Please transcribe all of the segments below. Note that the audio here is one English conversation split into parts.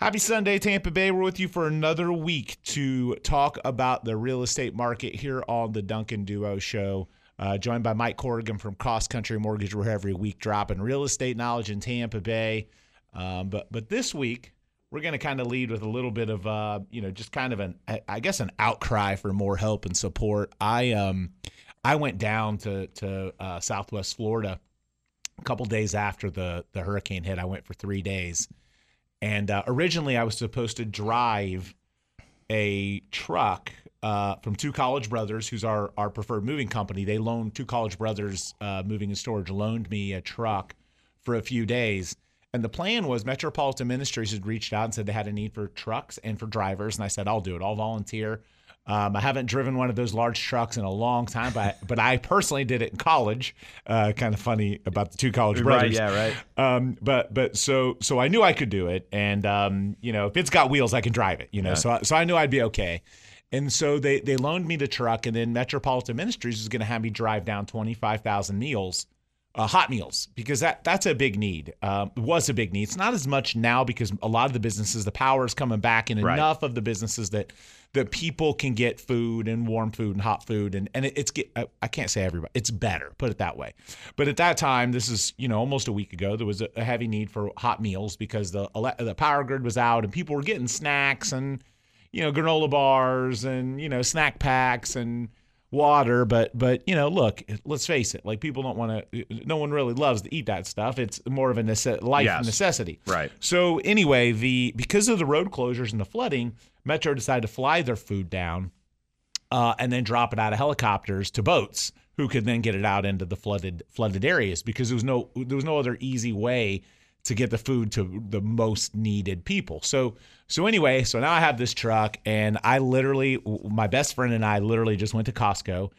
Happy Sunday, Tampa Bay. We're with you for another week to talk about the real estate market here on the Duncan Duo Show. Uh, joined by Mike Corrigan from Cross Country Mortgage. We're every week dropping real estate knowledge in Tampa Bay. Um, but but this week we're going to kind of lead with a little bit of uh, you know just kind of an I guess an outcry for more help and support. I um I went down to to uh, Southwest Florida a couple days after the the hurricane hit. I went for three days, and uh, originally I was supposed to drive a truck uh, from Two College Brothers, who's our our preferred moving company. They loaned Two College Brothers uh, Moving and Storage loaned me a truck for a few days. And the plan was Metropolitan Ministries had reached out and said they had a need for trucks and for drivers. And I said, I'll do it. I'll volunteer. Um, I haven't driven one of those large trucks in a long time, but but I personally did it in college. Uh, kind of funny about the two college brothers. Right, yeah, right. Um, but but so so I knew I could do it, and um, you know if it's got wheels, I can drive it. You know, yeah. so so I knew I'd be okay. And so they they loaned me the truck, and then Metropolitan Ministries is going to have me drive down twenty five thousand meals uh, hot meals because that that's a big need. Um, was a big need. It's not as much now because a lot of the businesses, the power is coming back, and right. enough of the businesses that that people can get food and warm food and hot food, and and it, it's get. I can't say everybody. It's better, put it that way. But at that time, this is you know almost a week ago, there was a, a heavy need for hot meals because the the power grid was out and people were getting snacks and you know granola bars and you know snack packs and water but but you know look let's face it like people don't want to no one really loves to eat that stuff. It's more of a nece- life yes. necessity. Right. So anyway the because of the road closures and the flooding metro decided to fly their food down uh, and then drop it out of helicopters to boats who could then get it out into the flooded flooded areas because there was no there was no other easy way to get the food to the most needed people. So so anyway, so now I have this truck and I literally my best friend and I literally just went to Costco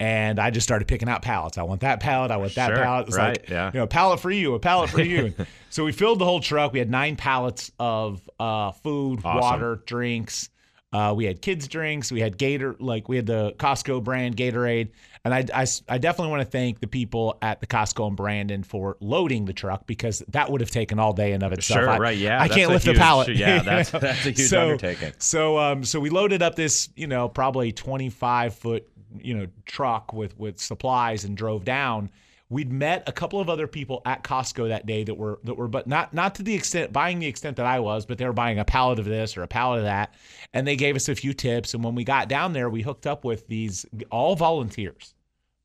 and I just started picking out pallets. I want that pallet. I want that sure, pallet. It's right, like, yeah. you know, a pallet for you, a pallet for you. so we filled the whole truck. We had nine pallets of uh, food, awesome. water, drinks. Uh, we had kids drinks. We had Gator, like we had the Costco brand Gatorade. And I, I, I definitely want to thank the people at the Costco and Brandon for loading the truck because that would have taken all day in of itself. Sure, I, right? Yeah, I can't lift huge, the pallet. Yeah, that's that's a huge so, undertaking. So um, so we loaded up this you know probably 25 foot you know truck with with supplies and drove down We'd met a couple of other people at Costco that day that were that were but not not to the extent buying the extent that I was, but they were buying a pallet of this or a pallet of that, and they gave us a few tips. And when we got down there, we hooked up with these all volunteers.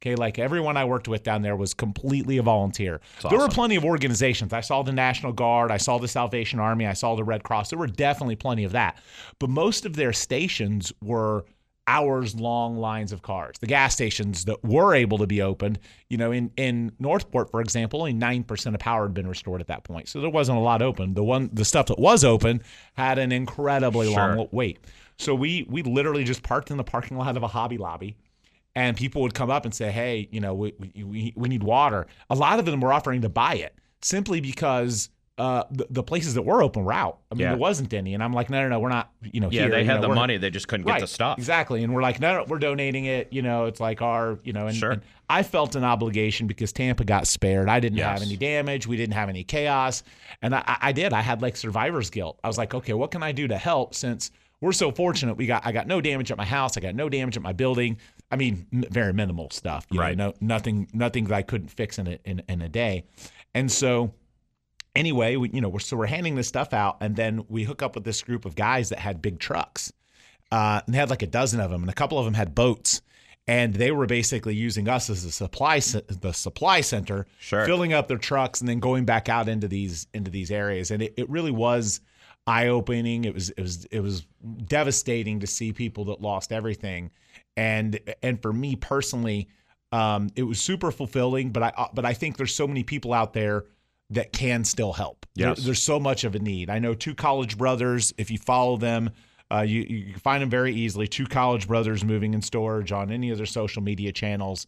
Okay, like everyone I worked with down there was completely a volunteer. Awesome. There were plenty of organizations. I saw the National Guard, I saw the Salvation Army, I saw the Red Cross. There were definitely plenty of that. But most of their stations were hours long lines of cars. The gas stations that were able to be opened, you know, in in Northport, for example, only nine percent of power had been restored at that point, so there wasn't a lot open. The one, the stuff that was open had an incredibly sure. long wait. So we we literally just parked in the parking lot of a Hobby Lobby. And people would come up and say, "Hey, you know, we, we, we need water." A lot of them were offering to buy it simply because uh, the, the, places that were open were out. I mean, yeah. there wasn't any, and I'm like, no, no, no, we're not. You know, yeah, here, they had know, the money, they just couldn't right, get the stuff. Exactly, and we're like, no, no, we're donating it. You know, it's like our, you know, and, sure. and I felt an obligation because Tampa got spared. I didn't yes. have any damage. We didn't have any chaos, and I, I did. I had like survivor's guilt. I was like, okay, what can I do to help since we're so fortunate? We got, I got no damage at my house. I got no damage at my building. I mean, m- very minimal stuff. right. Know, no, nothing, nothing that I couldn't fix in a, in, in a day, and so anyway, we, you know, we're, so we're handing this stuff out, and then we hook up with this group of guys that had big trucks. Uh, and they had like a dozen of them, and a couple of them had boats, and they were basically using us as a supply the supply center, sure. filling up their trucks and then going back out into these into these areas. And it, it really was eye opening. It was it was it was devastating to see people that lost everything, and and for me personally, um, it was super fulfilling. But I but I think there's so many people out there that can still help. Yes. There, there's so much of a need. I know two college brothers, if you follow them, uh, you, you can find them very easily. Two college brothers moving in storage on any of their social media channels,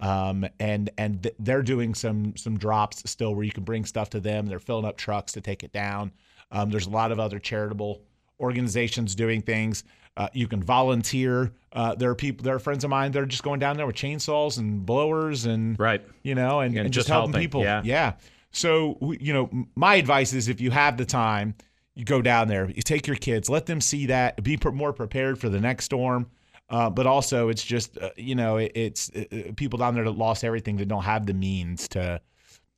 um, and and th- they're doing some some drops still where you can bring stuff to them. They're filling up trucks to take it down. Um, there's a lot of other charitable organizations doing things. Uh, you can volunteer. Uh, there are people, there are friends of mine that are just going down there with chainsaws and blowers and right, you know, and, and, and just, helping, helping people. Yeah. yeah. So, you know, my advice is if you have the time, you go down there. You take your kids, let them see that, be more prepared for the next storm. Uh, but also, it's just uh, you know, it, it's uh, uh, people down there that lost everything that don't have the means to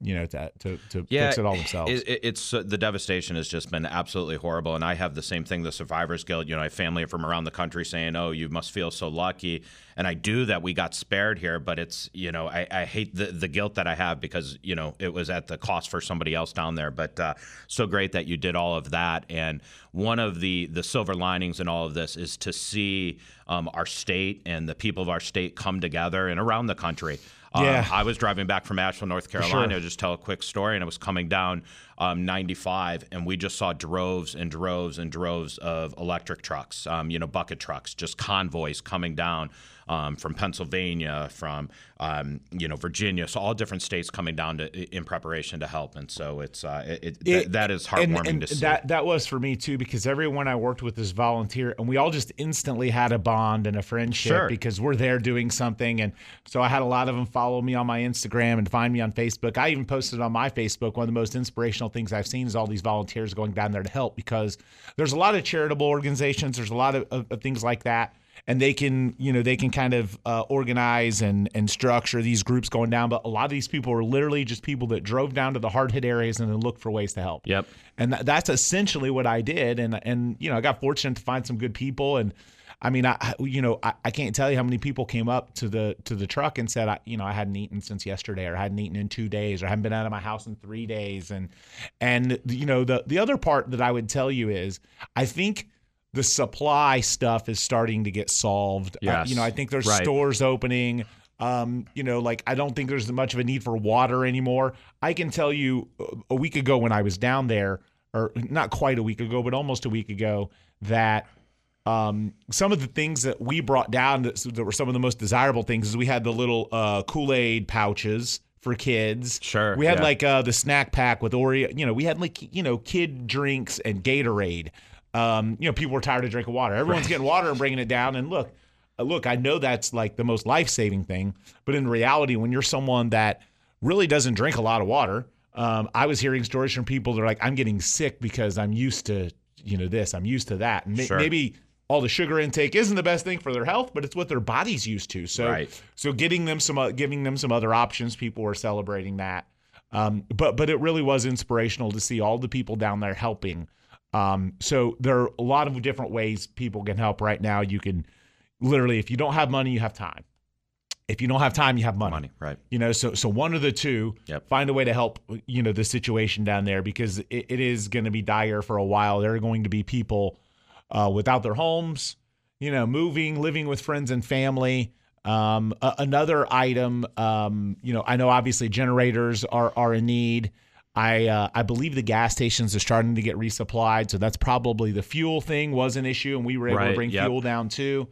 you know, to to, to yeah, fix it all themselves. It, it's uh, the devastation has just been absolutely horrible, and I have the same thing. The Survivors Guilt, you know, I have family from around the country saying, "Oh, you must feel so lucky," and I do that we got spared here. But it's you know, I, I hate the the guilt that I have because you know it was at the cost for somebody else down there. But uh, so great that you did all of that, and one of the the silver linings in all of this is to see um, our state and the people of our state come together and around the country. Um, yeah. I was driving back from Asheville, North Carolina. Sure. Just tell a quick story, and I was coming down um, 95, and we just saw droves and droves and droves of electric trucks, um, you know, bucket trucks, just convoys coming down um, from Pennsylvania, from um, you know Virginia, so all different states coming down to in preparation to help, and so it's uh, it, it, it that is heartwarming and, and to see. That that was for me too because everyone I worked with is volunteer, and we all just instantly had a bond and a friendship sure. because we're there doing something, and so I had a lot of them follow me on my Instagram and find me on Facebook. I even posted on my Facebook one of the most inspirational things I've seen is all these volunteers going down there to help because there's a lot of charitable organizations, there's a lot of, of, of things like that and they can you know they can kind of uh, organize and and structure these groups going down. But a lot of these people are literally just people that drove down to the hard hit areas and then looked for ways to help. Yep. And th- that's essentially what i did. And and you know i got fortunate to find some good people. And I mean, I you know I, I can't tell you how many people came up to the to the truck and said, I you know I hadn't eaten since yesterday, or I hadn't eaten in two days, or I haven't been out of my house in three days, and and you know the the other part that I would tell you is I think the supply stuff is starting to get solved. Yes. Uh, you know, I think there's right. stores opening. Um, you know, like I don't think there's much of a need for water anymore. I can tell you a week ago when I was down there, or not quite a week ago, but almost a week ago, that um, some of the things that we brought down that, that, were some of the most desirable things is we had the little uh, Kool Aid pouches for kids. Sure. We had yeah. like uh, the snack pack with Oreo. You know, we had like you know kid drinks and Gatorade um, you know, people were tired of drinking water. Everyone's getting water and bringing it down. And look, uh, look, I know that's like the most life saving thing, but in reality, when you're someone that really doesn't drink a lot of water, um, I was hearing stories from people that are like, I'm getting sick because I'm used to, you know, this, I'm used to that. And sure. maybe all the sugar intake isn't the best thing for their health, but it's what their body's used to. So, right. so getting them some, uh, giving them some other options, people were celebrating that. Um, but, but it really was inspirational to see all the people down there helping um, so there are a lot of different ways people can help right now. You can literally, if you don't have money, you have time. If you don't have time, you have money. Money, right? You know, so so one of the two. Yep. Find a way to help. You know, the situation down there because it, it is going to be dire for a while. There are going to be people uh, without their homes. You know, moving, living with friends and family. Um, a, another item. Um, you know, I know obviously generators are are in need. I uh, I believe the gas stations are starting to get resupplied, so that's probably the fuel thing was an issue, and we were able right, to bring yep. fuel down too.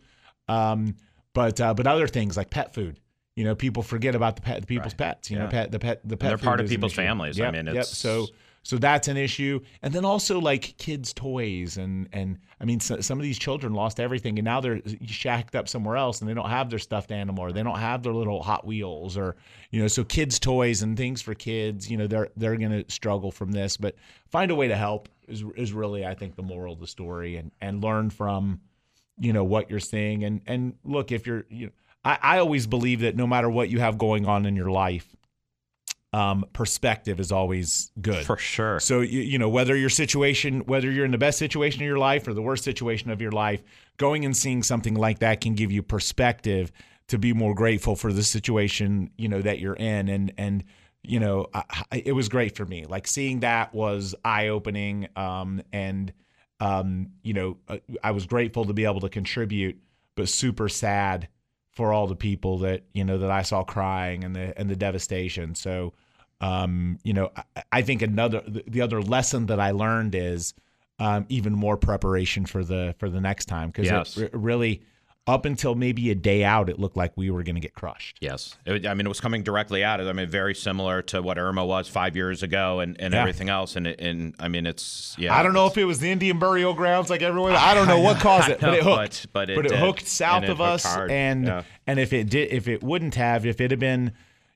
Um, but uh, but other things like pet food, you know, people forget about the pet, the people's right. pets. You yeah. know, pet the pet the pet. They're part of people's families. Yep, I mean, it's yep. so so that's an issue. And then also like kids' toys and and I mean so, some of these children lost everything and now they're shacked up somewhere else and they don't have their stuffed animal or they don't have their little Hot Wheels or you know so kids' toys and things for kids. You know they're they're to struggle from this, but find a way to help is is really I think the moral of the story and and learn from you know what you're seeing and and look if you're you know I, I always believe that no matter what you have going on in your life um, perspective is always good for sure. So you, you know whether your situation, whether you're in the best situation of your life or the worst situation of your life, going and seeing something like that can give you perspective to be more grateful for the situation you know that you're in, and and you know I, it was great for me. Like seeing that was eye opening, um, and um, you know uh, I was grateful to be able to contribute, but super sad for all the people that you know that I saw crying and the and the devastation. So, um, you know, I, I, think another the other lesson that I learned is um, even more preparation for the for the next time because yes. it, it really up until maybe a day out, it looked like we were going to get crushed. Yes. It, I mean, it was coming directly at it. I mean, very similar to what Irma was five years ago and, and yeah. everything else. And, and I mean, it's, yeah. I don't know if it was the Indian burial grounds like everyone. I don't know, what caused it, but it hooked. But, but, it, but it hooked south of us. Hard. And, yeah. and if it did, if it wouldn't have, if it had been,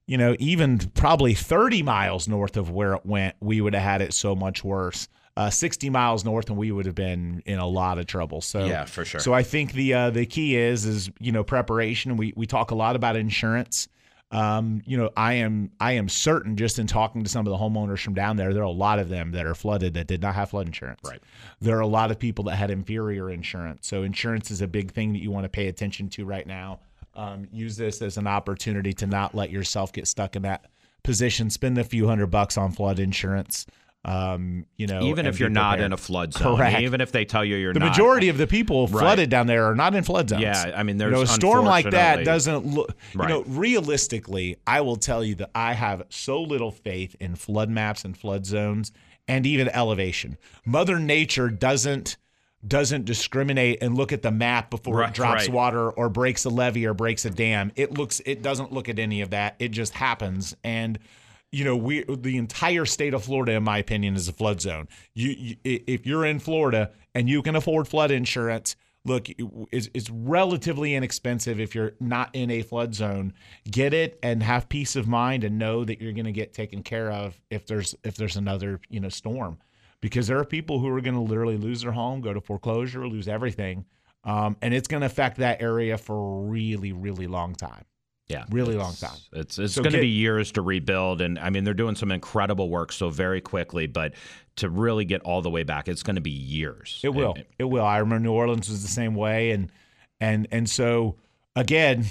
you know, even probably 30 miles north of where it went, we would have had it so much worse. Uh, 60 miles north, and we would have been in a lot of trouble. So Yeah, for sure. So I think the uh, the key is is you know preparation. We we talk a lot about insurance. Um, you know, I am I am certain just in talking to some of the homeowners from down there, there are a lot of them that are flooded that did not have flood insurance. Right. There are a lot of people that had inferior insurance. So insurance is a big thing that you want to pay attention to right now. Um, use this as an opportunity to not let yourself get stuck in that position. Spend a few hundred bucks on flood insurance. Um, you know, even if you're not in a flood zone, Correct. even if they tell you you're the not. majority of the people flooded down there are not in flood zones. Yeah, I mean, You there's know, a storm like that doesn't look. Right. You know, realistically, I will tell you that I have so little faith in flood maps and flood zones, and even elevation. Mother Nature doesn't doesn't discriminate and look at the map before Right, it drops right. water or breaks a levee or breaks a dam. It looks. It doesn't look at any of that. It just happens and you know, we the entire state of Florida, in my opinion, is a flood zone. You, you if you're in Florida and you can afford flood insurance, look, it's, it's relatively inexpensive if you're not in a flood zone. Get it and have peace of mind and know that you're going to get taken care of if there's if there's another you know storm, because there are people who are going to literally lose their home, go to foreclosure, lose everything, um, and it's going to affect that area for a really really long time. Yeah, Really long time. It's it's So going to be years to rebuild, and I mean they're doing some incredible work so very quickly, but to really get all the way back, it's going to be years. It will. And- It will. I remember New Orleans was the same way, and and and so again,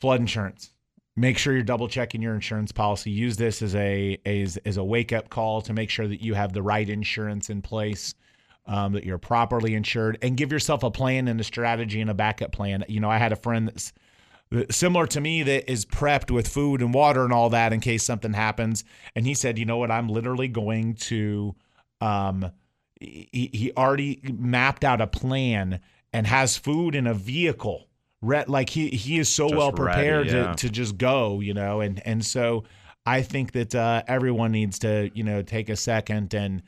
flood insurance. Make sure you're double checking your insurance policy. Use this as a as, as a wake up call to make sure that you have the right insurance in place, um, that you're properly insured, and give yourself a plan and a strategy and a backup plan. You know, I had a friend that's similar to me that is prepped with food and water and all that in case something happens. And he said, you know what, I'm literally going to um he, he already mapped out a plan and has food in a vehicle. Like he he is so Just well prepared ready, yeah. to, to just go, you know, and and so I think that uh, everyone needs to you know take a second and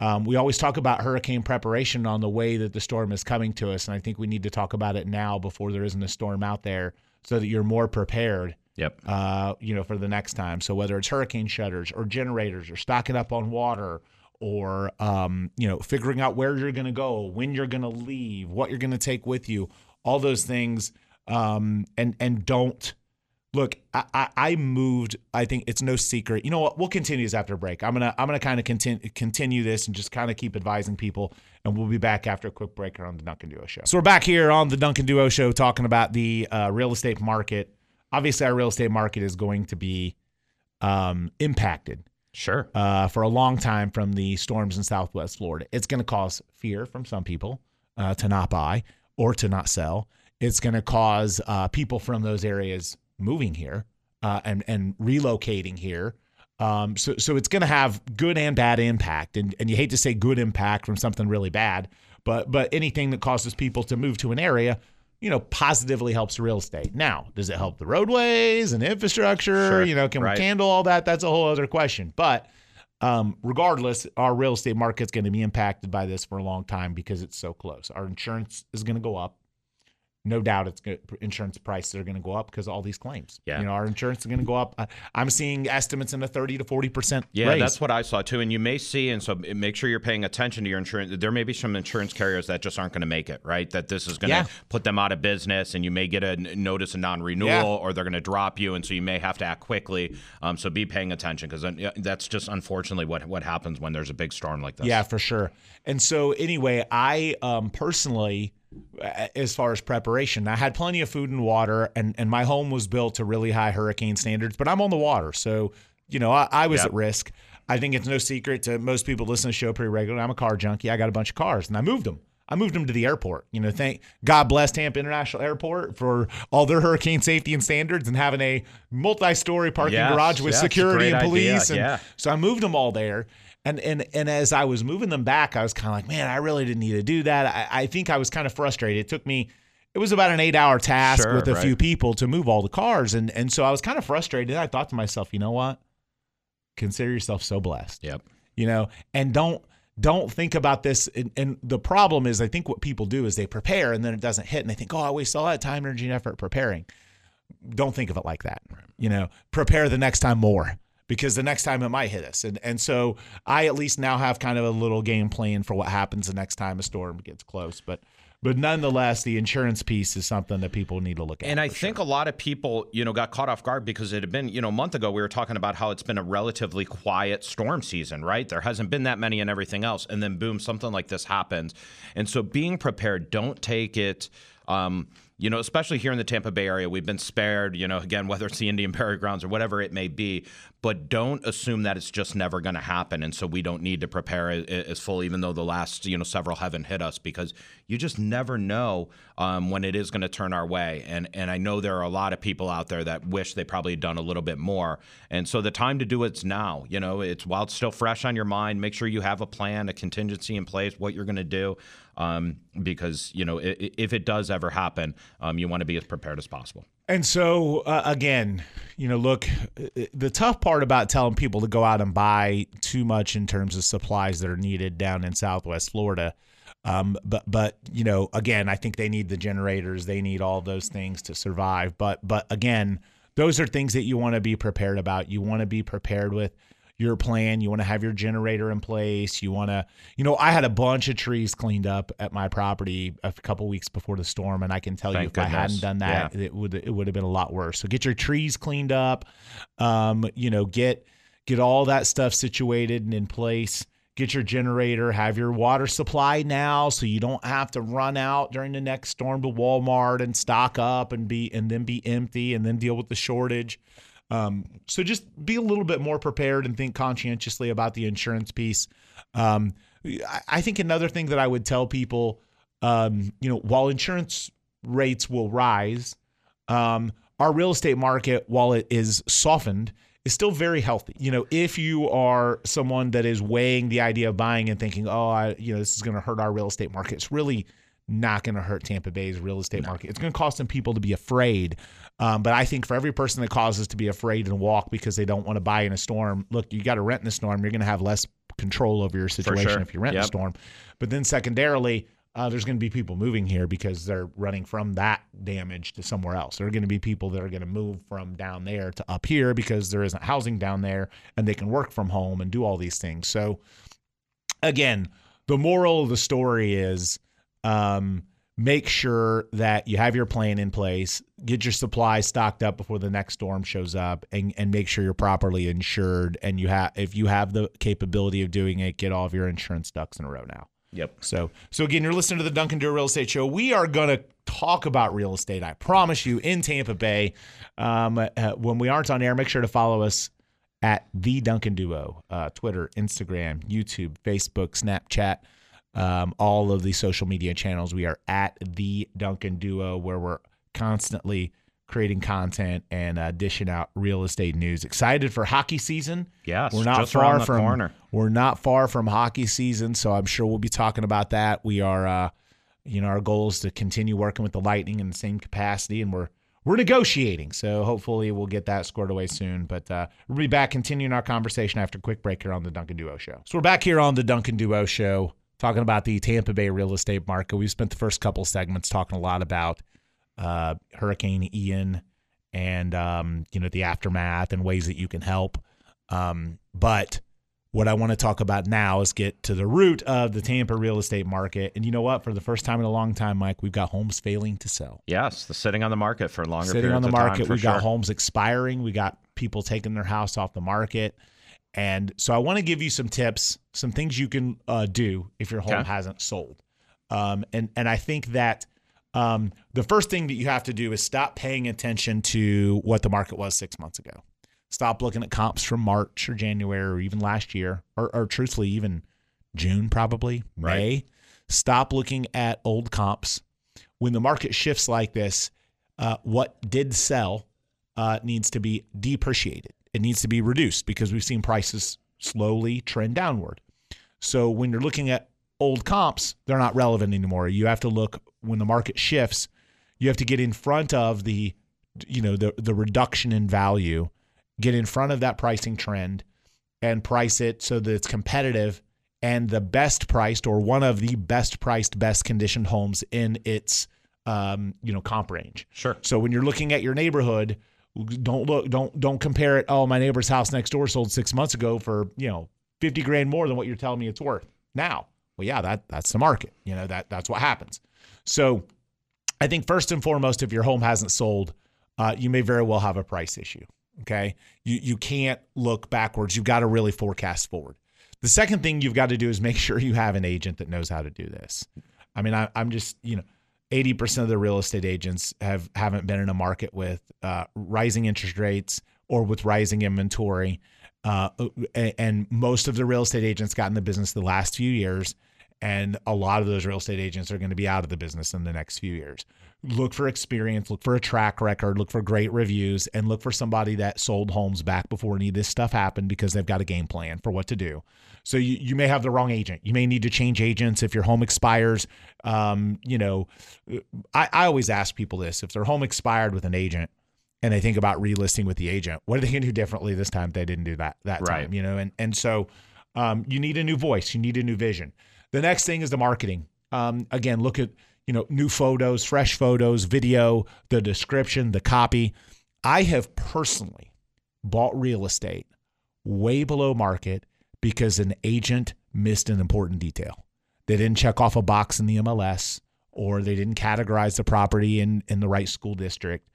um, we always talk about hurricane preparation on the way that the storm is coming to us, and I think we need to talk about it now before there isn't a storm out there, so that you're more prepared Yep. uh, you know, for the next time. So whether it's hurricane shutters or generators or stocking up on water or um, you know, figuring out where you're going to go, when you're going to leave, what you're going to take with you, all those things. Um, and and don't look. I, I I moved. I think it's no secret. You know what? We'll continue this after a break. I'm gonna I'm gonna kind of continue continue this and just kind of keep advising people. And we'll be back after a quick break here on the Duncan Duo Show. So we're back here on the Duncan Duo Show talking about the uh, real estate market. Obviously, our real estate market is going to be um, impacted Sure. uh, for a long time from the storms in Southwest Florida. It's going to cause fear from some people uh, to not buy or to not sell. It's going to cause uh, people from those areas moving here uh, and and relocating here. Um, so so it's going to have good and bad impact, and and you hate to say good impact from something really bad, but but anything that causes people to move to an area. You know, positively helps real estate. Now, does it help the roadways and infrastructure? Sure, you know, can right. we handle all that? That's a whole other question. But um, regardless, our real estate market's going to be impacted by this for a long time because it's so close. Our insurance is going to go up. No doubt, it's good. Insurance prices are going to go up because all these claims. Yeah. you know, our insurance is going to go up. I'm seeing estimates in the 30 to 40 percent. Yeah, raise. that's what I saw too. And you may see, and so make sure you're paying attention to your insurance. There may be some insurance carriers that just aren't going to make it, right? That this is going to Yeah. put them out of business, and you may get a notice of non-renewal, Yeah. or they're going to drop you, and so you may have to act quickly. Um, so be paying attention because that's just unfortunately what what happens when there's a big storm like this. Yeah, for sure. And so anyway, I um, personally, as far as preparation, I had plenty of food and water, and and my home was built to really high hurricane standards. But I'm on the water, so you know I, I was Yep. at risk. I think it's no secret to most people listening to the show pretty regularly. I'm a car junkie. I got a bunch of cars, and I moved them. I moved them to the airport. You know, thank God bless Tampa International Airport for all their hurricane safety and standards and having a multi-story parking Yes, garage with a security and idea, police. And yeah. so I moved them all there. And and and as I was moving them back, I was kind of like, man, I really didn't need to do that. I, I think I was kind of frustrated. It took me, it was about an eight hour task Sure, with a right. few people to move all the cars. And and so I was kind of frustrated. I thought to myself, you know what? Consider yourself so blessed Yep. you know and don't don't think about this and, and the problem is i think what people do is they prepare and then it doesn't hit and they think oh i waste all that time energy and effort preparing don't think of it like that you know prepare the next time more because the next time it might hit us. And and so I at least now have kind of a little game plan for what happens the next time a storm gets close. But but nonetheless, the insurance piece is something that people need to look at. And I think sure. a lot of people, you know, got caught off guard because it had been, you know, a month ago we were talking about how it's been a relatively quiet storm season, right? There hasn't been that many and everything else, and then boom, something like this happens. And so being prepared, don't take it. Um, you know, especially here in the Tampa Bay area, we've been spared, you know, again, whether it's the Indian Burial Grounds or whatever it may be, but don't assume that it's just never going to happen. And so we don't need to prepare as full, even though the last, you know, several haven't hit us because you just never know um, when it is going to turn our way. And, and I know there are a lot of people out there that wish they probably had done a little bit more. And so the time to do it's now, you know, it's while it's still fresh on your mind, make sure you have a plan, a contingency in place, what you're going to do um, because you know if, if, it does ever happen, um, you want to be as prepared as possible. And so uh, again, you know, look, the tough part about telling people to go out and buy too much in terms of supplies that are needed down in Southwest Florida. Um, but but you know, again, I think they need the generators, they need all those things to survive. But but again, those are things that you want to be prepared about. You want to be prepared with your plan. You want to have your generator in place. You want to, you know, I had a bunch of trees cleaned up at my property a couple weeks before the storm, and I can tell Thank you if goodness. I hadn't done that, yeah. it would it would have been a lot worse. So get your trees cleaned up. Um, you know, get get all that stuff situated and in place. Get your generator, have your water supply now, so you don't have to run out during the next storm to Walmart and stock up and be and then be empty and then deal with the shortage. Um, so just be a little bit more prepared and think conscientiously about the insurance piece. Um, I think another thing that I would tell people, um, you know, while insurance rates will rise, um, our real estate market, while it is softened, is still very healthy. You know, if you are someone that is weighing the idea of buying and thinking, oh, I, you know, this is going to hurt our real estate market, it's really not going to hurt Tampa Bay's real estate no. market. It's going to cause some people to be afraid. Um, but I think for every person that causes to be afraid and walk because they don't want to buy in a storm, look, you got to rent in a storm. You're going to have less control over your situation sure. if you rent yep. in a storm. But then secondarily, uh, there's going to be people moving here because they're running from that damage to somewhere else. There are going to be people that are going to move from down there to up here because there isn't housing down there and they can work from home and do all these things. So, again, the moral of the story is um, make sure that you have your plan in place, get your supplies stocked up before the next storm shows up, and, and make sure you're properly insured. And you have, if you have the capability of doing it, get all of your insurance ducks in a row now. Yep. So, so again, you're listening to the Duncan Duo Real Estate Show. We are gonna talk about real estate. I promise you, in Tampa Bay. Um, uh, when we aren't on air, make sure to follow us at the Duncan Duo, uh, Twitter, Instagram, YouTube, Facebook, Snapchat um, all of the social media channels. We are at the Duncan Duo, where we're constantly creating content and uh, dishing out real estate news. Excited for hockey season? Yes, we're not far from corner. we're not far from hockey season, so I'm sure we'll be talking about that. We are, uh, you know, our goal is to continue working with the Lightning in the same capacity, and we're we're negotiating. So hopefully we'll get that squared away soon. But uh, we'll be back continuing our conversation after a quick break here on the Duncan Duo Show. So we're back here on the Duncan Duo Show talking about the Tampa Bay real estate market. We've spent the first couple segments talking a lot about uh, Hurricane Ian and um, you know the aftermath and ways that you can help. Um, but what I want to talk about now is get to the root of the Tampa real estate market. And you know what? For the first time in a long time, Mike, we've got homes failing to sell. Yes, the sitting on the market for longer. Sitting on the market, we've sure. got homes expiring. We got people taking their house off the market. And so I want to give you some tips, some things you can uh, do if your home okay. hasn't sold. Um, and and I think that um, the first thing that you have to do is stop paying attention to what the market was six months ago. Stop looking at comps from March or January or even last year, or, or truthfully even June, probably May. Right. Stop looking at old comps. When the market shifts like this, uh, what did sell uh, needs to be depreciated it needs to be reduced because we've seen prices slowly trend downward. So when you're looking at old comps, they're not relevant anymore. You have to look when the market shifts, you have to get in front of the you know the the reduction in value, get in front of that pricing trend and price it so that it's competitive and the best priced or one of the best priced best conditioned homes in its um, you know comp range. Sure. So when you're looking at your neighborhood, Don't look. Don't don't compare it. Oh, my neighbor's house next door sold six months ago for you know fifty grand more than what you're telling me it's worth now. Well, yeah, that that's the market. You know that that's what happens. So, I think first and foremost, if your home hasn't sold, uh, you may very well have a price issue. Okay, you you can't look backwards. You've got to really forecast forward. The second thing you've got to do is make sure you have an agent that knows how to do this. I mean, I, I'm just you know 80% of the real estate agents have haven't been in a market with uh, rising interest rates or with rising inventory. Uh, and most of the real estate agents got in the business the last few years, and a lot of those real estate agents are going to be out of the business in the next few years. Look for experience, look for a track record, look for great reviews, and look for somebody that sold homes back before any of this stuff happened because they've got a game plan for what to do. So you, you may have the wrong agent. You may need to change agents if your home expires. Um, you know, I, I always ask people this if their home expired with an agent and they think about relisting with the agent, what are they going to do differently this time if they didn't do that that Right. time? You know, and and so um, you need a new voice, you need a new vision. The next thing is the marketing. Um, again, look at you know new photos, fresh photos, video, the description, the copy. I have personally bought real estate way below market because an agent missed an important detail. They didn't check off a box in the MLS or they didn't categorize the property in, in the right school district.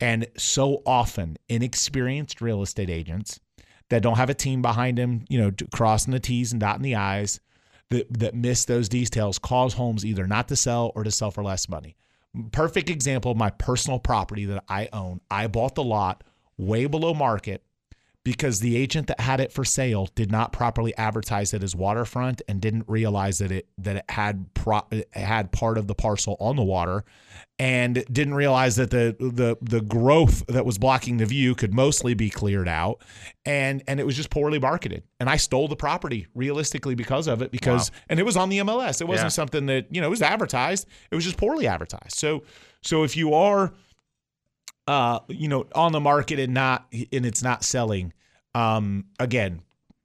And so often, inexperienced real estate agents that don't have a team behind them, you know, crossing the T's and dotting the I's, that, that miss those details cause homes either not to sell or to sell for less money. Perfect example of my personal property that I own. I bought the lot way below market because the agent that had it for sale did not properly advertise it as waterfront and didn't realize that it that it had pro, it had part of the parcel on the water and didn't realize that the the the growth that was blocking the view could mostly be cleared out. And and it was just poorly marketed. And I stole the property realistically because of it because and it was on the MLS it wasn't Yeah. something that you know it was advertised. It was just poorly advertised. So so if you are uh, you know, on the market and not and it's not selling. Um, again,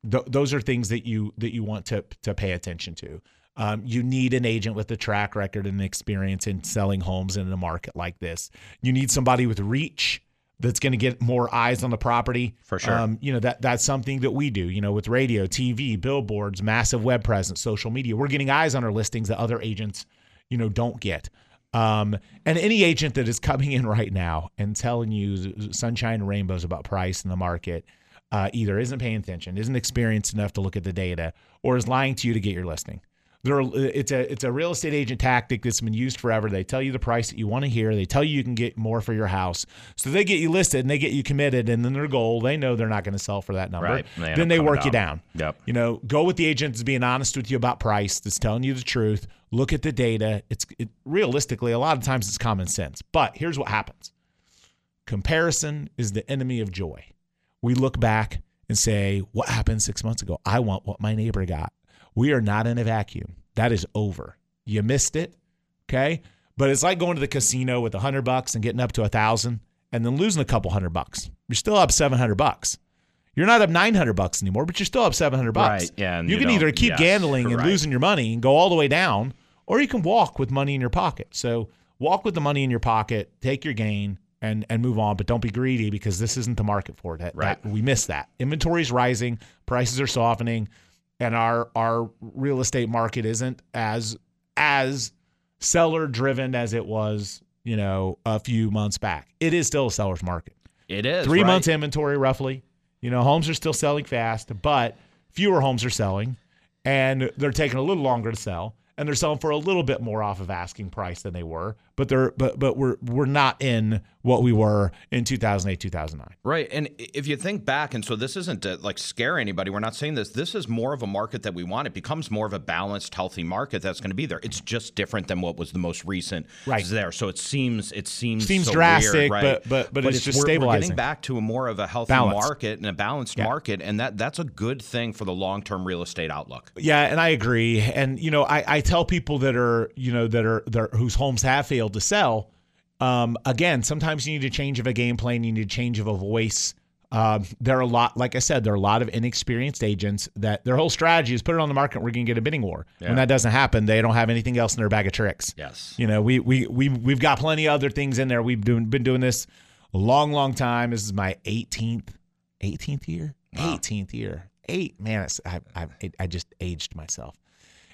th- those are things that you that you want to to pay attention to. Um, you need an agent with a track record and experience in selling homes in a market like this. You need somebody with reach that's going to get more eyes on the property. For sure. Um, you know that that's something that we do. You know, with radio, TV, billboards, massive web presence, social media. We're getting eyes on our listings that other agents, you know, don't get. Um, and any agent that is coming in right now and telling you sunshine and rainbows about price in the market uh, either isn't paying attention, isn't experienced enough to look at the data, or is lying to you to get your listing. There are, it's a it's a real estate agent tactic that's been used forever. They tell you the price that you want to hear. They tell you you can get more for your house, so they get you listed and they get you committed. And then their goal, they know they're not going to sell for that number. Right. They Then they work you down. Yep. You know, go with the agent that's being honest with you about price, that's telling you the truth. Look at the data. It's it, realistically a lot of times it's common sense. But here's what happens: comparison is the enemy of joy. We look back and say, "What happened six months ago? I want what my neighbor got." We are not in a vacuum. That is over. You missed it, okay? But it's like going to the casino with a hundred bucks and getting up to a thousand, and then losing a couple hundred bucks. You're still up seven hundred bucks. You're not up 900 bucks anymore, but you're still up 700 bucks. Right, yeah, and you, you can either keep yes, gambling and right. losing your money and go all the way down, or you can walk with money in your pocket. So walk with the money in your pocket, take your gain, and and move on. But don't be greedy because this isn't the market for it. That, Right. that- we missed that. Inventory is rising, prices are softening, and our our real estate market isn't as as seller driven as it was, you know, a few months back. It is still a seller's market It is three right. months inventory roughly. You know, homes are still selling fast, but fewer homes are selling, and they're taking a little longer to sell, and they're selling for a little bit more off of asking price than they were. But they're but but we're we're not in what we were in 2008 2009. Right. And if you think back, and so this isn't to like scare anybody, we're not saying this. This is more of a market that we want. It becomes more of a balanced, healthy market that's going to be there. It's just different than what was the most recent Right. there. So it seems it seems Seems so drastic, weird, right? but- but- but it's just we're, We're stabilizing. getting back to a more of a healthy market and a balanced market, and that that's a good thing for the long term real estate outlook. Yeah, and I agree. And you know, I, I tell people that are you know that are that are, whose homes have failed to sell. Um, again, sometimes you need a change of a game plan. You need a change of a voice. Um, there are a lot, like I said, there are a lot of inexperienced agents that their whole strategy is put it on the market. We're going to get a bidding war. When that doesn't happen, they don't have anything else in their bag of tricks. Yes. You know, we we we we've got plenty of other things in there. We've doing, been doing this a long, long time. This is my 18th, 18th year, Wow. 18th year, eight. Man, it's, I, I, I just aged myself.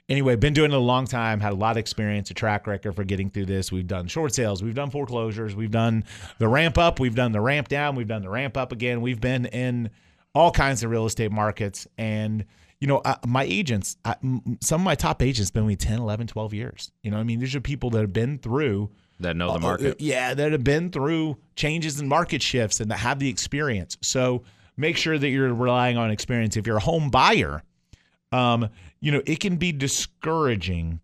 Anyway, been doing it a long time. Had a lot of experience, a track record for getting through this. We've done short sales, we've done foreclosures, we've done the ramp up, we've done the ramp down, we've done the ramp up again. We've been in all kinds of real estate markets, and you know, uh, my agents, I, some of my top agents, been with me 10, 11, 12 years. You know, I mean, these are people that have been through that know the uh, market. yeah, that have been through changes in market shifts and that have the experience. So make sure that you're relying on experience. If you're a home buyer, um, you know, it can be discouraging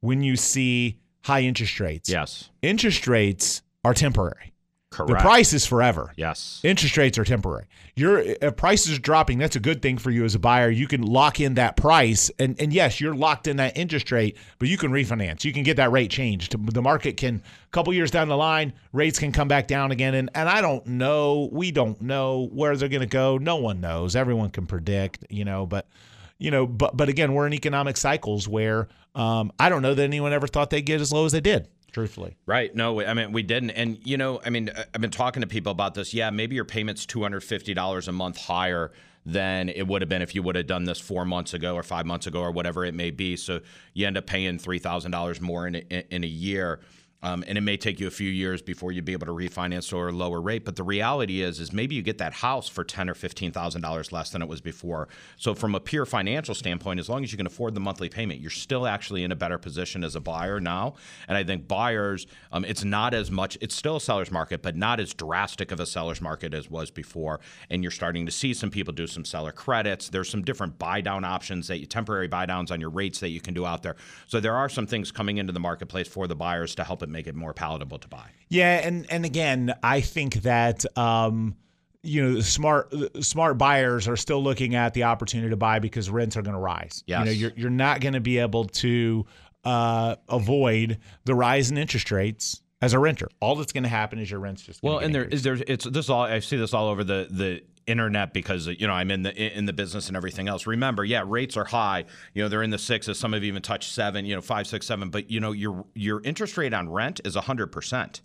when you see high interest rates. Yes, Interest rates are temporary. correct. The price is forever. Yes. Interest rates are temporary. Your if prices are dropping, that's a good thing for you as a buyer. You can lock in that price, and and yes, you're locked in that interest rate, but you can refinance. You can get that rate changed. The market can a couple years down the line, rates can come back down again. And and I don't know, we don't know where they're going to go. No one knows. Everyone can predict, you know, but you know, but but again, we're in economic cycles where um, I don't know that anyone ever thought they'd get as low as they did. Truthfully. Right. No, I mean, we didn't. And, you know, I mean, I've been talking to people about this. Yeah, maybe your payment's $250 a month higher than it would have been if you would have done this four months ago or five months ago or whatever it may be. So you end up paying $3,000 more in a, in a year. Um, and it may take you a few years before you'd be able to refinance or a lower rate. But the reality is, is maybe you get that house for ten or fifteen thousand dollars less than it was before. So from a pure financial standpoint, as long as you can afford the monthly payment, you're still actually in a better position as a buyer now. And I think buyers, um, it's not as much. It's still a seller's market, but not as drastic of a seller's market as was before. And you're starting to see some people do some seller credits. There's some different buy down options that you temporary buy downs on your rates that you can do out there. So there are some things coming into the marketplace for the buyers to help it make it more palatable to buy. Yeah, and and again, I think that um, you know smart smart buyers are still looking at the opportunity to buy because rents are going to rise. you know you're you're not going to be able to uh, avoid the rise in interest rates as a renter. All that's going to happen is your rents just Well, and there increased. is there's it's this all I see this all over the the internet because you know I'm in the in the business and everything else. Remember, yeah, rates are high. You know they're in the sixes. Some have even touched seven. You know five, six, seven. But you know your your interest rate on rent is hundred percent.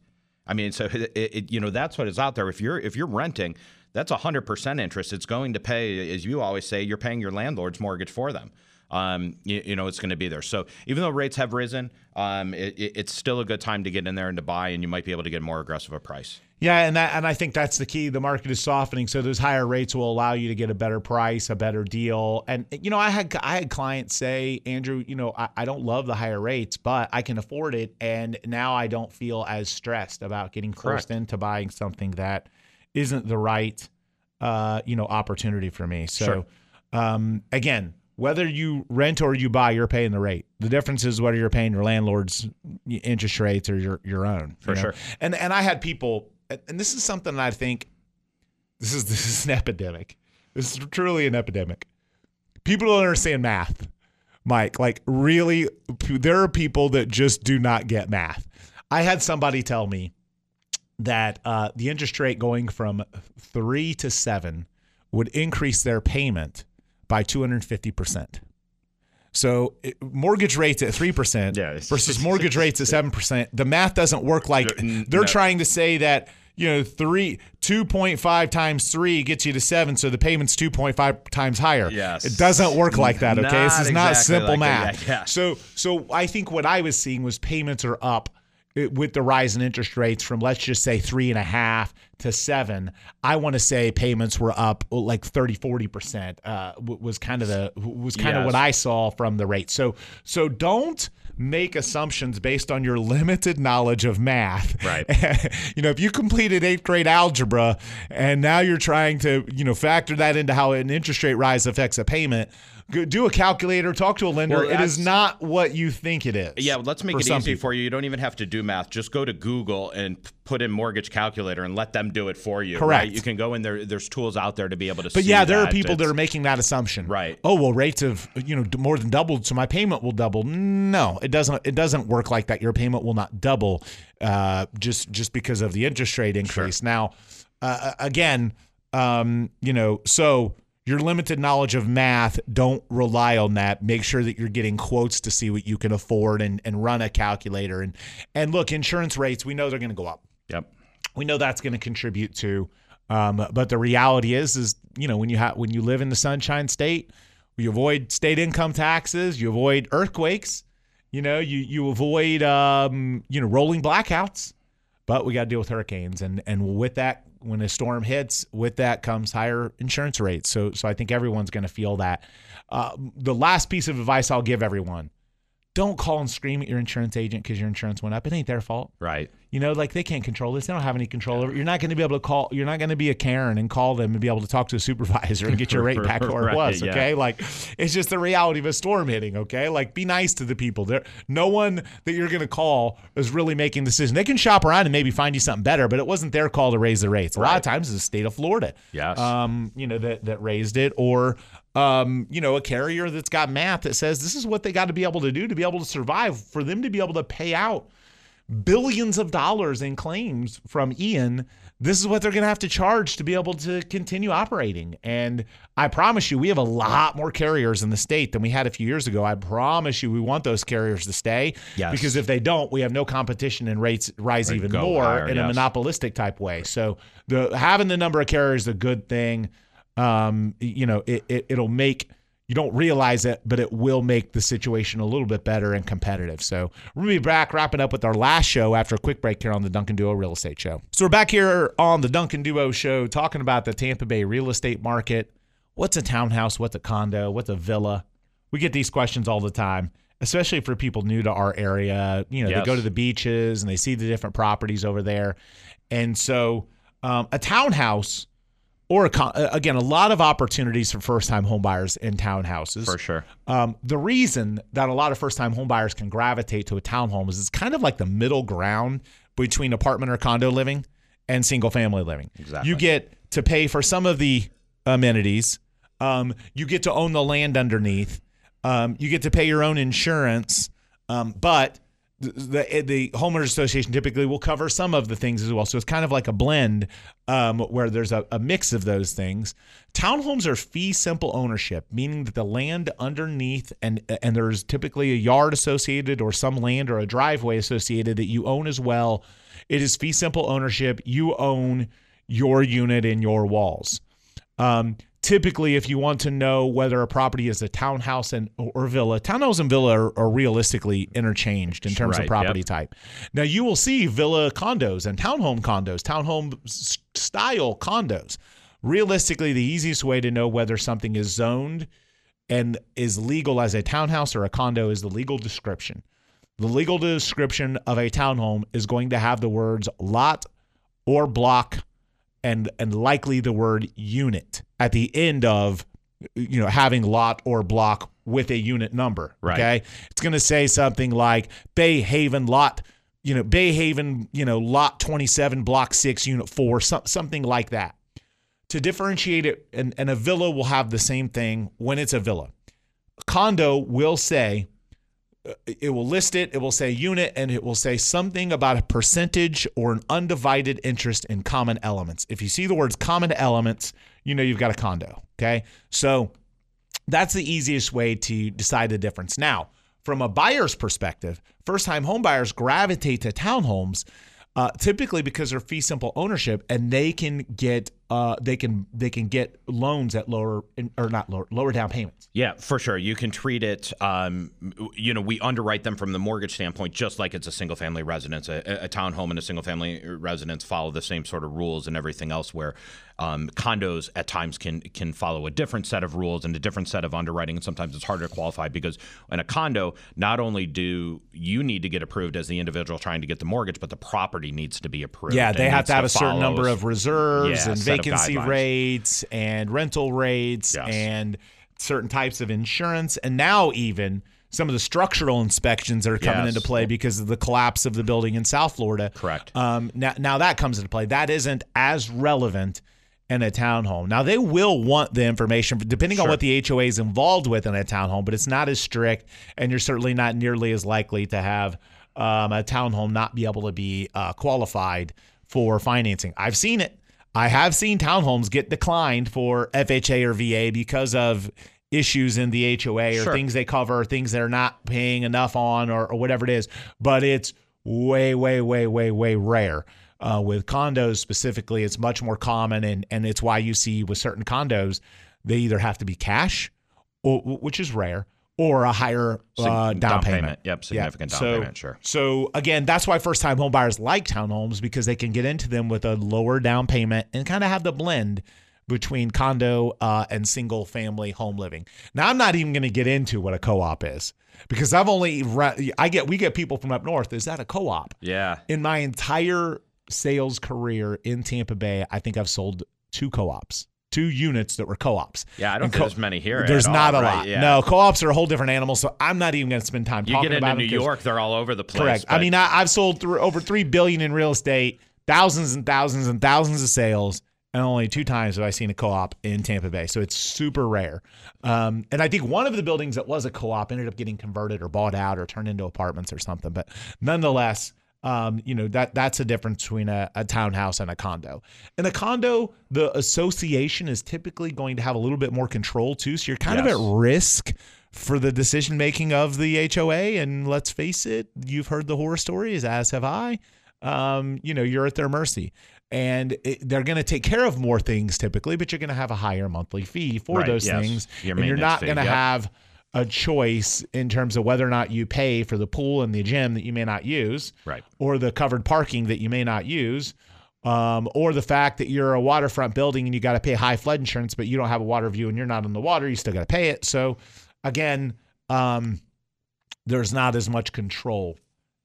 I mean, so it, it, you know that's what is out there. If you're if you're renting, that's hundred percent interest. It's going to pay, as you always say, you're paying your landlord's mortgage for them. Um, you, you know it's going to be there. So even though rates have risen, um, it, it- it's still a good time to get in there and to buy, and you might be able to get more aggressive a price. Yeah, and that and I think that's the key. The market is softening, so those higher rates will allow you to get a better price, a better deal. And you know, I had I had clients say, Andrew, you know, I, I don't love the higher rates, but I can afford it, and now I don't feel as stressed about getting forced into buying something that isn't the right, uh, you know, opportunity for me. So, Sure. um, again. Whether you rent or you buy, you're paying the rate. The difference is whether you're paying your landlord's interest rates or your your own. For you know? sure. And and I had people, and this is something I think this is this is an epidemic. This is truly an epidemic. People don't understand math, Mike. Like really, there are people that just do not get math. I had somebody tell me that uh, the interest rate going from three to seven would increase their payment by 250 percent. So it, mortgage rates at three percent Yeah. versus mortgage rates at seven percent. The math doesn't work like they're no. trying to say that you know three two point five times three gets you to seven, so the payment's two point five times higher. Yes. it doesn't work like that. Okay, this Not is not exactly simple like math. Yeah. So so I think what I was seeing was payments are up uh, with the rise in interest rates from let's just say three and a half to seven. I want to say payments were up uh, like 30, 40 percent. Uh, was kind of the was kind of what I saw from the rate. So so don't make assumptions based on your limited knowledge of math. Right. you know, if you completed eighth grade algebra and now you're trying to, you know, factor that into how an interest rate rise affects a payment, go- do a calculator, talk to a lender. Well, it is not what you think it is. Yeah, well, let's make it easy people. for you. You don't even have to do math. Just go to Google and put in mortgage calculator and let them do it for you. Correct. right? You can go in there. There's tools out there to be able to. But yeah, there are that. people that are making that assumption. Right. Oh well, rates have you know more than doubled, so my payment will double. No, it doesn't. It doesn't work like that. Your payment will not double uh, just just because of the interest rate increase. Now, uh, again, um, you know, so your limited knowledge of math, don't rely on that. Make sure that you're getting quotes to see what you can afford and and run a calculator and and look, insurance rates. We know they're going to go up. Yep. we know that's going to contribute to. Um, but the reality is, is you know when you have when you live in the Sunshine State, you avoid state income taxes, you avoid earthquakes, you know, you you avoid um, you know rolling blackouts. But we got to deal with hurricanes, and and with that, when a storm hits, with that comes higher insurance rates. So so I think everyone's going to feel that. Uh, the last piece of advice I'll give everyone: don't call and scream at your insurance agent because your insurance went up. It ain't their fault. Right. You know, like they can't control this. They don't have any control over it. You're not going to be able to call. You're not going to be a Karen and call them and be able to talk to a supervisor and get your rate back where Right, it was. yeah. Okay, like it's just the reality of a storm hitting. Okay, like be nice to the people. There, no one that you're going to call is really making the decision. They can shop around and maybe find you something better, but it wasn't their call to raise the rates. A lot of times, it's the state of Florida. Yes. Um, you know that that raised it, or um, you know, a carrier that's got math that says this is what they got to be able to do to be able to survive, for them to be able to pay out billions of dollars in claims from Ian. This is what they're going to have to charge to be able to continue operating. And I promise you, we have a lot more carriers in the state than we had a few years ago. I promise you, we want those carriers to stay. Yes. Because if they don't, we have no competition and rates rise Or even more higher, in a monopolistic type way. So the having the number of carriers is a good thing. Um, you know, it, it it'll make you don't realize it, but it will make the situation a little bit better and competitive. So we'll be back wrapping up with our last show after a quick break here on the Duncan Duo Real Estate Show. So we're back here on the Duncan Duo Show talking about the Tampa Bay real estate market. What's a townhouse? What's a condo? What's a villa? We get these questions all the time, especially for people new to our area. You know, they go to the beaches and they see the different properties over there. And so um, a townhouse or a uh, again, a lot of opportunities for first-time homebuyers in townhouses. For sure. Um, the reason that a lot of first-time homebuyers can gravitate to a townhome is it's kind of like the middle ground between apartment or condo living and single-family living. Exactly. You get to pay for some of the amenities. Um, you get to own the land underneath. Um, you get to pay your own insurance, um, but the, the homeowners association typically will cover some of the things as well. So it's kind of like a blend um, where there's a, a mix of those things. Townhomes are fee simple ownership, meaning that the land underneath and and there's typically a yard associated or some land or a driveway associated that you own as well. It is fee simple ownership. You own your unit and your walls. Um, typically, if you want to know whether a property is a townhouse and or villa, townhouse and villa are, are realistically interchanged in terms Right, of property yep. type. Now, you will see villa condos and townhome condos, townhome style condos. Realistically, the easiest way to know whether something is zoned and is legal as a townhouse or a condo is the legal description. The legal description of a townhome is going to have the words lot or block and and likely the word unit at the end of you know having lot or block with a unit number Right. okay? It's going to say something like bay haven lot you know bay haven you know lot 27 block 6 unit 4 some, something like that. To differentiate it and, and a villa will have the same thing when it's a villa. A condo will say it will list it, it will say unit, and it will say something about a percentage or an undivided interest in common elements. If you see the words common elements, you know you've got a condo. Okay. So that's the easiest way to decide the difference. Now, from a buyer's perspective, first time home buyers gravitate to townhomes. Uh, typically because they're fee simple ownership and they can get uh, they can they can get loans at lower or not lower lower down payments. Yeah, for sure. You can treat it, um, you know, we underwrite them from the mortgage standpoint just like it's a single family residence. A, a townhome and a single family residence follow the same sort of rules and everything else, where um, condos at times can can follow a different set of rules and a different set of underwriting. And sometimes it's harder to qualify because in a condo, not only do you need to get approved as the individual trying to get the mortgage, but the property needs to be approved. Yeah, they have to have a certain number of reserves Yeah, and of vacancy guidelines. rates and rental rates Yes. and certain types of insurance. And now, even some of the structural inspections that are coming Yes. into play because of the collapse of the building in South Florida. Correct. Um, now, now that comes into play. That isn't as relevant in a townhome. Now they will want the information depending on what the HOA is involved with in a townhome, but it's not as strict, and you're certainly not nearly as likely to have um, a townhome not be able to be uh, qualified for financing. I've seen it. I have seen townhomes get declined for FHA or VA because of issues in the HOA or Sure. things they cover, things they're not paying enough on, or, or whatever it is. But it's way, way, way, way, way rare. Uh, with condos specifically, it's much more common, and and it's why you see with certain condos, they either have to be cash, or, which is rare, or a higher uh, down, payment. Yep, significant down so, payment, sure. So again, that's why first time home buyers like townhomes because they can get into them with a lower down payment and kind of have the blend between condo uh, and single family home living. Now I'm not even going to get into what a co-op is because I've only re- I get we get people from up north. Is that a co-op? Yeah. In my entire sales career in Tampa Bay, I think I've sold two co-ops. Two units that were co-ops. Yeah, I don't And think co- there's many here. There's at all, not a right? lot. Yeah. No, co-ops are a whole different animal. So I'm not even going to spend time You talking get into about New York, they're all over the place. Correct. I mean, I, I've sold through over three billion in real estate, thousands and thousands and thousands of sales, and only two times have I seen a co-op in Tampa Bay. So it's super rare. Um, and I think one of the buildings that was a co-op ended up getting converted or bought out or turned into apartments or something. But nonetheless. Um, you know that that's a difference between a, a townhouse and a condo. In a condo, the association is typically going to have a little bit more control too, so you're kind Yes. of at risk for the decision making of the HOA. And let's face it, you've heard the horror stories, as have I. Um, you know, you're at their mercy. And it, they're going to take care of more things typically, but you're going to have a higher monthly fee for Right, those yes. things. Your and you're not going to yep. have a choice in terms of whether or not you pay for the pool and the gym that you may not use Right. or the covered parking that you may not use, um, or the fact that you're a waterfront building and you got to pay high flood insurance, but you don't have a water view and you're not on the water, you still got to pay it. So, again, um, there's not as much control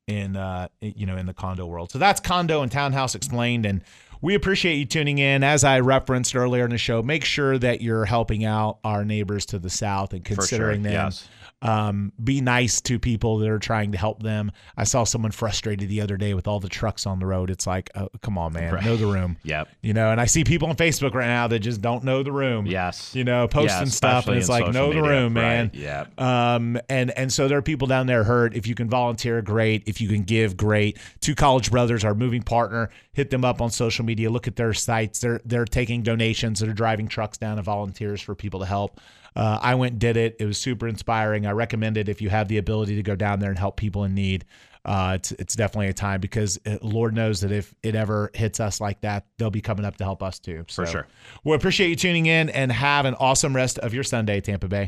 in uh, you know in the condo world. So that's condo and townhouse explained, and we appreciate you tuning in. As I referenced earlier in the show, make sure that you're helping out our neighbors to the south and For sure. considering them Yes. Um, be nice to people that are trying to help them. I saw someone frustrated the other day with all the trucks on the road. It's like, oh, come on, man, Right. know the room. Yep. You know, and I see people on Facebook right now that just don't know the room. Yes. You know, posting Yeah, stuff, and it's like, know the media. room, man. Right. Yep. Um, and and so there are people down there hurt. If you can volunteer, great. If you can give, great. Two College Brothers, our moving partner, hit them up on social media. Look at their sites. They're they're taking donations. They're driving trucks down and volunteers for people to help. Uh, I went and did it. It was super inspiring. I recommend it if you have the ability to go down there and help people in need. Uh, it's it's definitely a time because uh, Lord knows that if it ever hits us like that, they'll be coming up to help us too. For sure. We appreciate you tuning in and have an awesome rest of your Sunday, Tampa Bay.